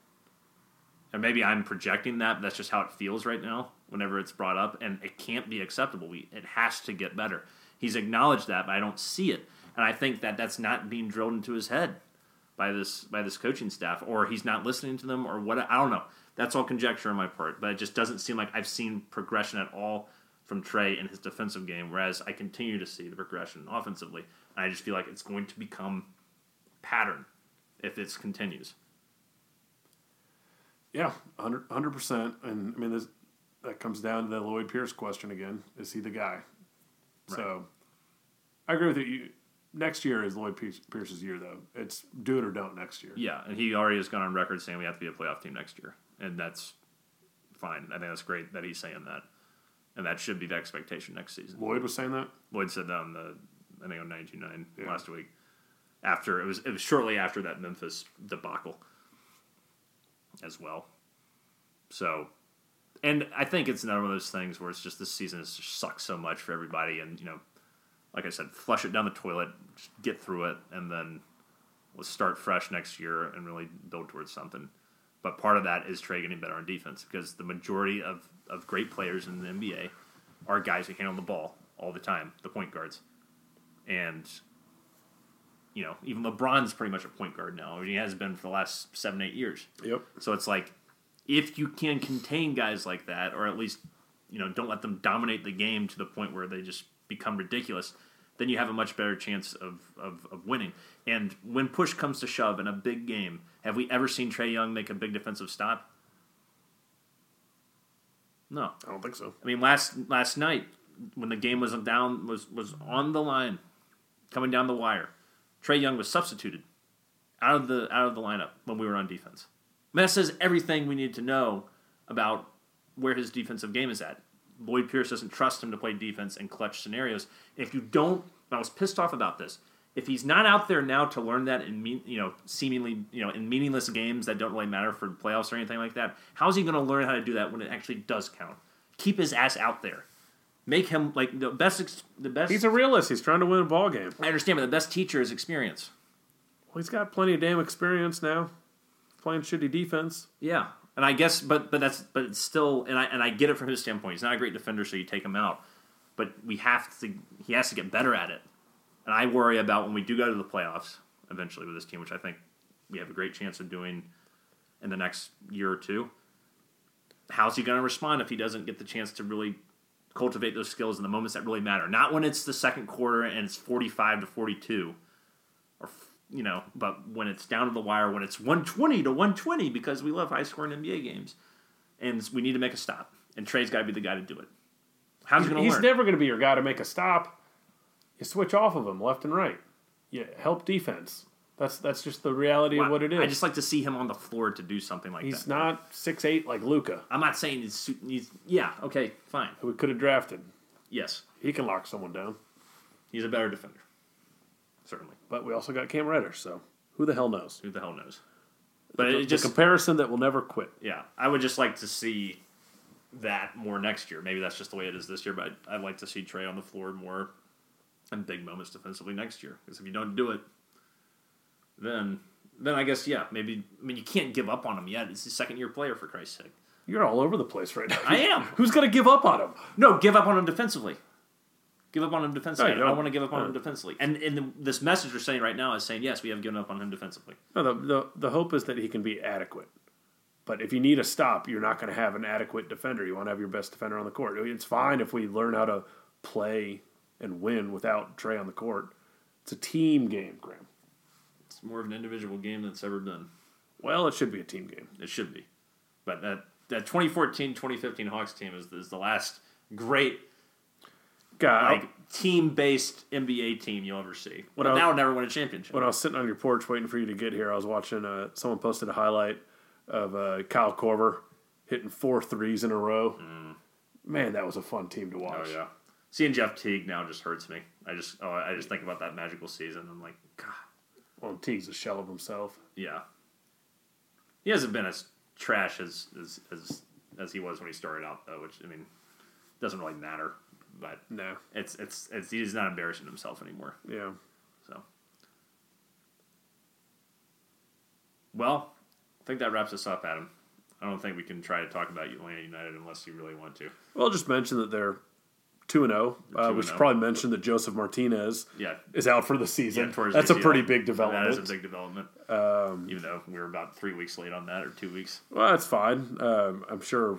And maybe I'm projecting that, but that's just how it feels right now. Whenever it's brought up, and it can't be acceptable. We it has to get better. He's acknowledged that, but I don't see it, and I think that that's not being drilled into his head by this by this coaching staff, or he's not listening to them, or what. I don't know. That's all conjecture on my part, but it just doesn't seem like I've seen progression at all from Trae in his defensive game. Whereas I continue to see the progression offensively, and I just feel like it's going to become pattern if this continues. Yeah, 100 percent. And I mean, this, that comes down to the Lloyd Pierce question again: Is he the guy? So, I agree with you. you. Next year is Lloyd Pierce's year, though. It's do it or don't next year. Yeah, and he already has gone on record saying we have to be a playoff team next year, and that's fine. I think that's great that he's saying that, and that should be the expectation next season. Lloyd was saying that. Lloyd said that on the I think on 929 Yeah. last week. After it was it was shortly after that Memphis debacle as well. So and I think it's another one of those things where it's just this season has just sucked so much for everybody and you know like I said, flush it down the toilet, just get through it, and then let's start fresh next year and really build towards something. But part of that is Trae getting better on defense because the majority of, of great players in the NBA are guys who handle the ball all the time, the point guards. And, you know, even LeBron's pretty much a point guard now. He has been for the last seven, eight years. Yep. So it's like, if you can contain guys like that, or at least, you know, don't let them dominate the game to the point where they just become ridiculous, then you have a much better chance of, of, of winning. And when push comes to shove in a big game, have we ever seen Trae Young make a big defensive stop? No. I don't think so. I mean, last last night when the game was down was was on the line, coming down the wire, Trae Young was substituted out of the out of the lineup when we were on defense. I that says everything we need to know about where his defensive game is at. Lloyd Pierce doesn't trust him to play defense in clutch scenarios. If you don't, I was pissed off about this. if he's not out there now to learn that in mean, you know seemingly you know in meaningless games that don't really matter for playoffs or anything like that, how's he going to learn how to do that when it actually does count? Keep his ass out there. Make him like the best. ex- The best. He's a realist. He's trying to win a ball game. I understand, but the best teacher is experience. Well, he's got plenty of damn experience now, playing shitty defense. Yeah, and I guess, but but that's but it's still, and I and I get it from his standpoint. He's not a great defender, so you take him out. But we have to. He has to get better at it. And I worry about when we do go to the playoffs eventually with this team, which I think we have a great chance of doing in the next year or two. How's he going to respond if he doesn't get the chance to really cultivate those skills in the moments that really matter? Not when it's the second quarter and it's forty-five to forty-two, or you know, but when it's down to the wire, when it's one twenty to one twenty, because we love high-scoring NBA games, and we need to make a stop, and Trae's got to be the guy to do it. How's he going to He's learn? never going to be your guy to make a stop. You switch off of him left and right. You help defense. That's that's just the reality of what it is. I just like to see him on the floor to do something like he's that. He's not six eight like Luka, I'm not saying he's, he's yeah okay fine who we could have drafted. yes He can lock someone down. he's a better defender certainly But we also got Cam Reddish, so who the hell knows? who the hell knows but the, it just comparison that will never quit. yeah I would just like to see that more next year maybe that's just the way it is this year but I'd like to see Trae on the floor more in big moments defensively next year because if you don't do it then then I guess yeah maybe I mean you can't give up on him yet it's his second year player for Christ's sake You're all over the place right now. I am Who's going to give up on him? No, give up on him defensively. Give up on him defensively. No, I don't don't. want to give up on No. him defensively. And and the, this message we're saying right now is saying yes, we have given up on him defensively. No, the, the the hope is that he can be adequate. But if you need a stop, you're not going to have an adequate defender. You want to have your best defender on the court. It's fine if we learn how to play and win without Trae on the court. It's a team game, Graham. It's more of an individual game than it's ever been. Well, it should be a team game. It should be. But that that 2014-2015 Hawks team is, is the last great God, like team-based NBA team you'll ever see. Well, Well- that'll never win a championship. when I was sitting on your porch waiting for you to get here, I was watching. Uh, someone posted a highlight of uh, Kyle Korver hitting four threes in a row. Man, that was a fun team to watch. oh yeah. Seeing Jeff Teague now just hurts me. I just oh, I just think about that magical season. I'm like, God, Well, Teague's a shell of himself. Yeah. He hasn't been as trash as as as, as he was when he started out though, which I mean doesn't really matter. But No, it's it's it's he's not embarrassing himself anymore. yeah. So Well, I think that wraps us up, Adam. I don't think we can try to talk about Atlanta United unless you really want to. Well, just mention that they're two and zero. Uh, 2 We should probably mention that Josef Martinez Yeah. is out for the season. yeah That's a pretty big development. That is a big development. Even though we were about three weeks late on that, or two weeks. well, that's fine. Um, I'm sure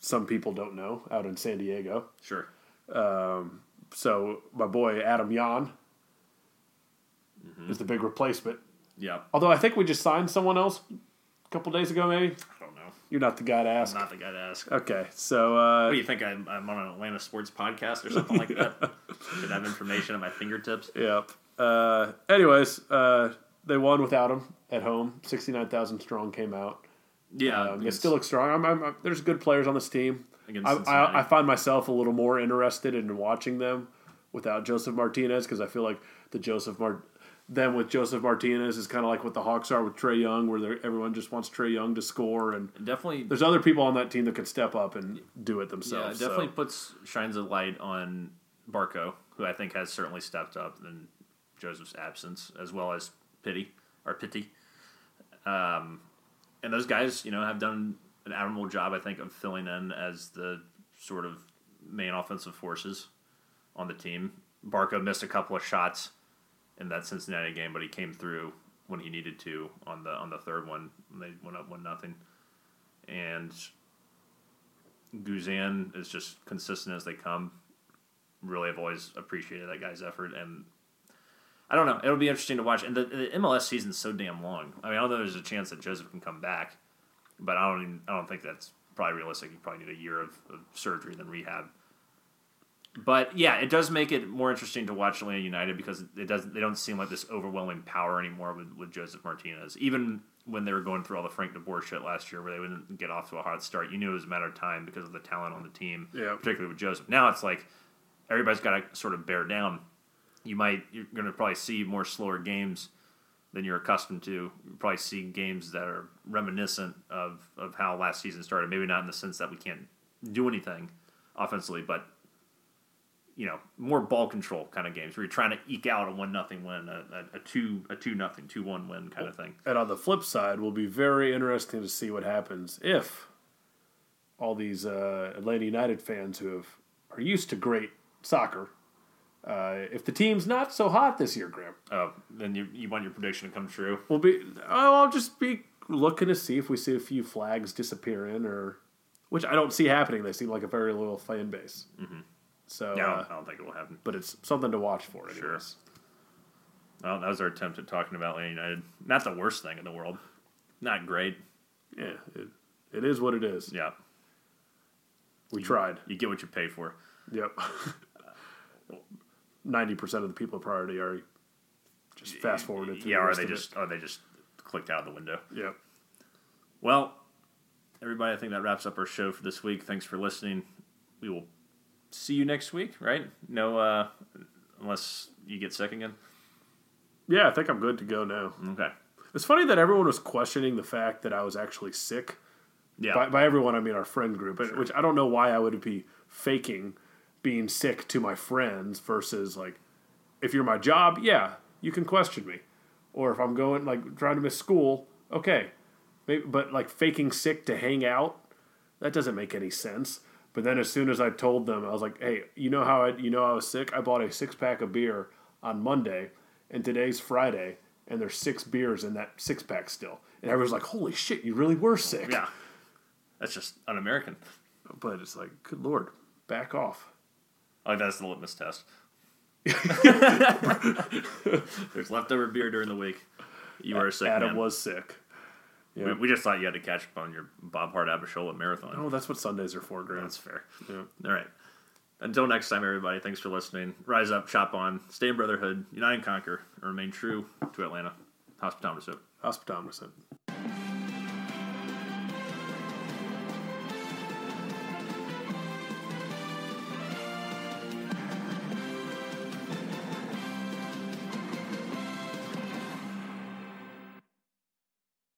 some people don't know out in San Diego. Sure. So my boy Adam Jahn Mm-hmm. is the big replacement. Yeah. Although I think we just signed someone else a couple days ago, maybe. I don't know. You're not the guy to ask. I'm not the guy to ask. Okay, so What uh, do you think? I'm, I'm on an Atlanta sports podcast or something like that? Should have information at my fingertips. Yep. Uh, anyways, uh, they won without him at home. Sixty nine thousand strong came out. Yeah, Um, they still look strong. I'm, I'm, there's good players on this team. I. I, I find myself a little more interested in watching them without Josef Martinez because I feel like the Josef Mart them with Josef Martinez is kind of like what the Hawks are with Trae Young, where everyone just wants Trae Young to score, and definitely. there's other people on that team that could step up and do it Yeah, themselves. it definitely so. puts shines a light on Barco, who I think has certainly stepped up in Josef's absence, as well as Pitty or Pity, Um, and those guys, you know, have done an admirable job, I think, of filling in as the sort of main offensive forces on the team. Barco missed a couple of shots in that Cincinnati game, but he came through when he needed to on the on the third one they went up one nothing. And Guzan is just consistent as they come. Really, have always appreciated that guy's effort, and I don't know. It'll be interesting to watch. And the, the MLS season's so damn long. I mean, I know there's a chance that Josef can come back, but I don't. Even, I don't think that's probably realistic. You probably need a year of, of surgery than rehab. But yeah, it does make it more interesting to watch Atlanta United because it doesn't. They don't seem like this overwhelming power anymore with, with Josef Martinez. Even when they were going through all the Frank DeBoer shit last year, where they wouldn't get off to a hot start, you knew it was a matter of time because of the talent on the team, Yeah. particularly with Josef. Now it's like everybody's got to sort of bear down. you might you're going to probably see more slower games than you're accustomed to. You probably see games that are reminiscent of of how last season started. Maybe not in the sense that we can't do anything offensively, but you know, more ball control kind of games where you're trying to eke out a one nothing win, a, a, a two a two nothing, two one win kind of thing. And on the flip side, will be very interesting to see what happens if all these uh, Atlanta United fans who have are used to great soccer, uh, if the team's not so hot this year, Graham, Oh, then you you want your prediction to come true. we'll be. Oh, I'll just be looking to see if we see a few flags disappearing, or which I don't see happening. They seem like a very loyal fan base. Mm-hmm. So, Yeah, I uh, don't, I don't think it will happen. but it's something to watch for. Anyways. Sure. Well, that was our attempt at talking about Atlanta United. Not the worst thing in the world. Not great. Yeah, it, it is what it is. Yeah, We tried. you get what you pay for. Yep. Ninety percent of the people priority are just fast forwarded. through Yeah, the or they it. just or they just clicked out of the window. Yep. Well, everybody, I think that wraps up our show for this week. Thanks for listening. We will see you next week, right? No, uh, unless you get sick again. Yeah, I think I'm good to go now. Okay. It's funny that everyone was questioning the fact that I was actually sick. Yeah. By, by everyone, I mean our friend group, but which I don't know why I would be faking being sick to my friends versus like, if you're my job, yeah, you can question me, or if I'm going like trying to miss school, okay, maybe, but like faking sick to hang out, that doesn't make any sense. But then as soon as I told them, I was like, hey, you know how I, you know I was sick? I bought a six pack of beer on Monday, and today's Friday, and there's six beers in that six pack still, and everyone's like, holy shit, you really were sick. yeah. That's just un-American. But it's like, good lord, back off. Oh, that's the litmus test. There's leftover beer during the week. You are sick Adam man. was sick. We, Yeah. we just thought you had to catch up on your Bob Hearts Abishola marathon. Oh, that's what Sundays are for, Grant. That's fair. Yeah. All right. Until next time, everybody, thanks for listening. Rise up, chop on, stay in brotherhood, unite and conquer, and remain true to Atlanta. Hospitometer. Hospitometer.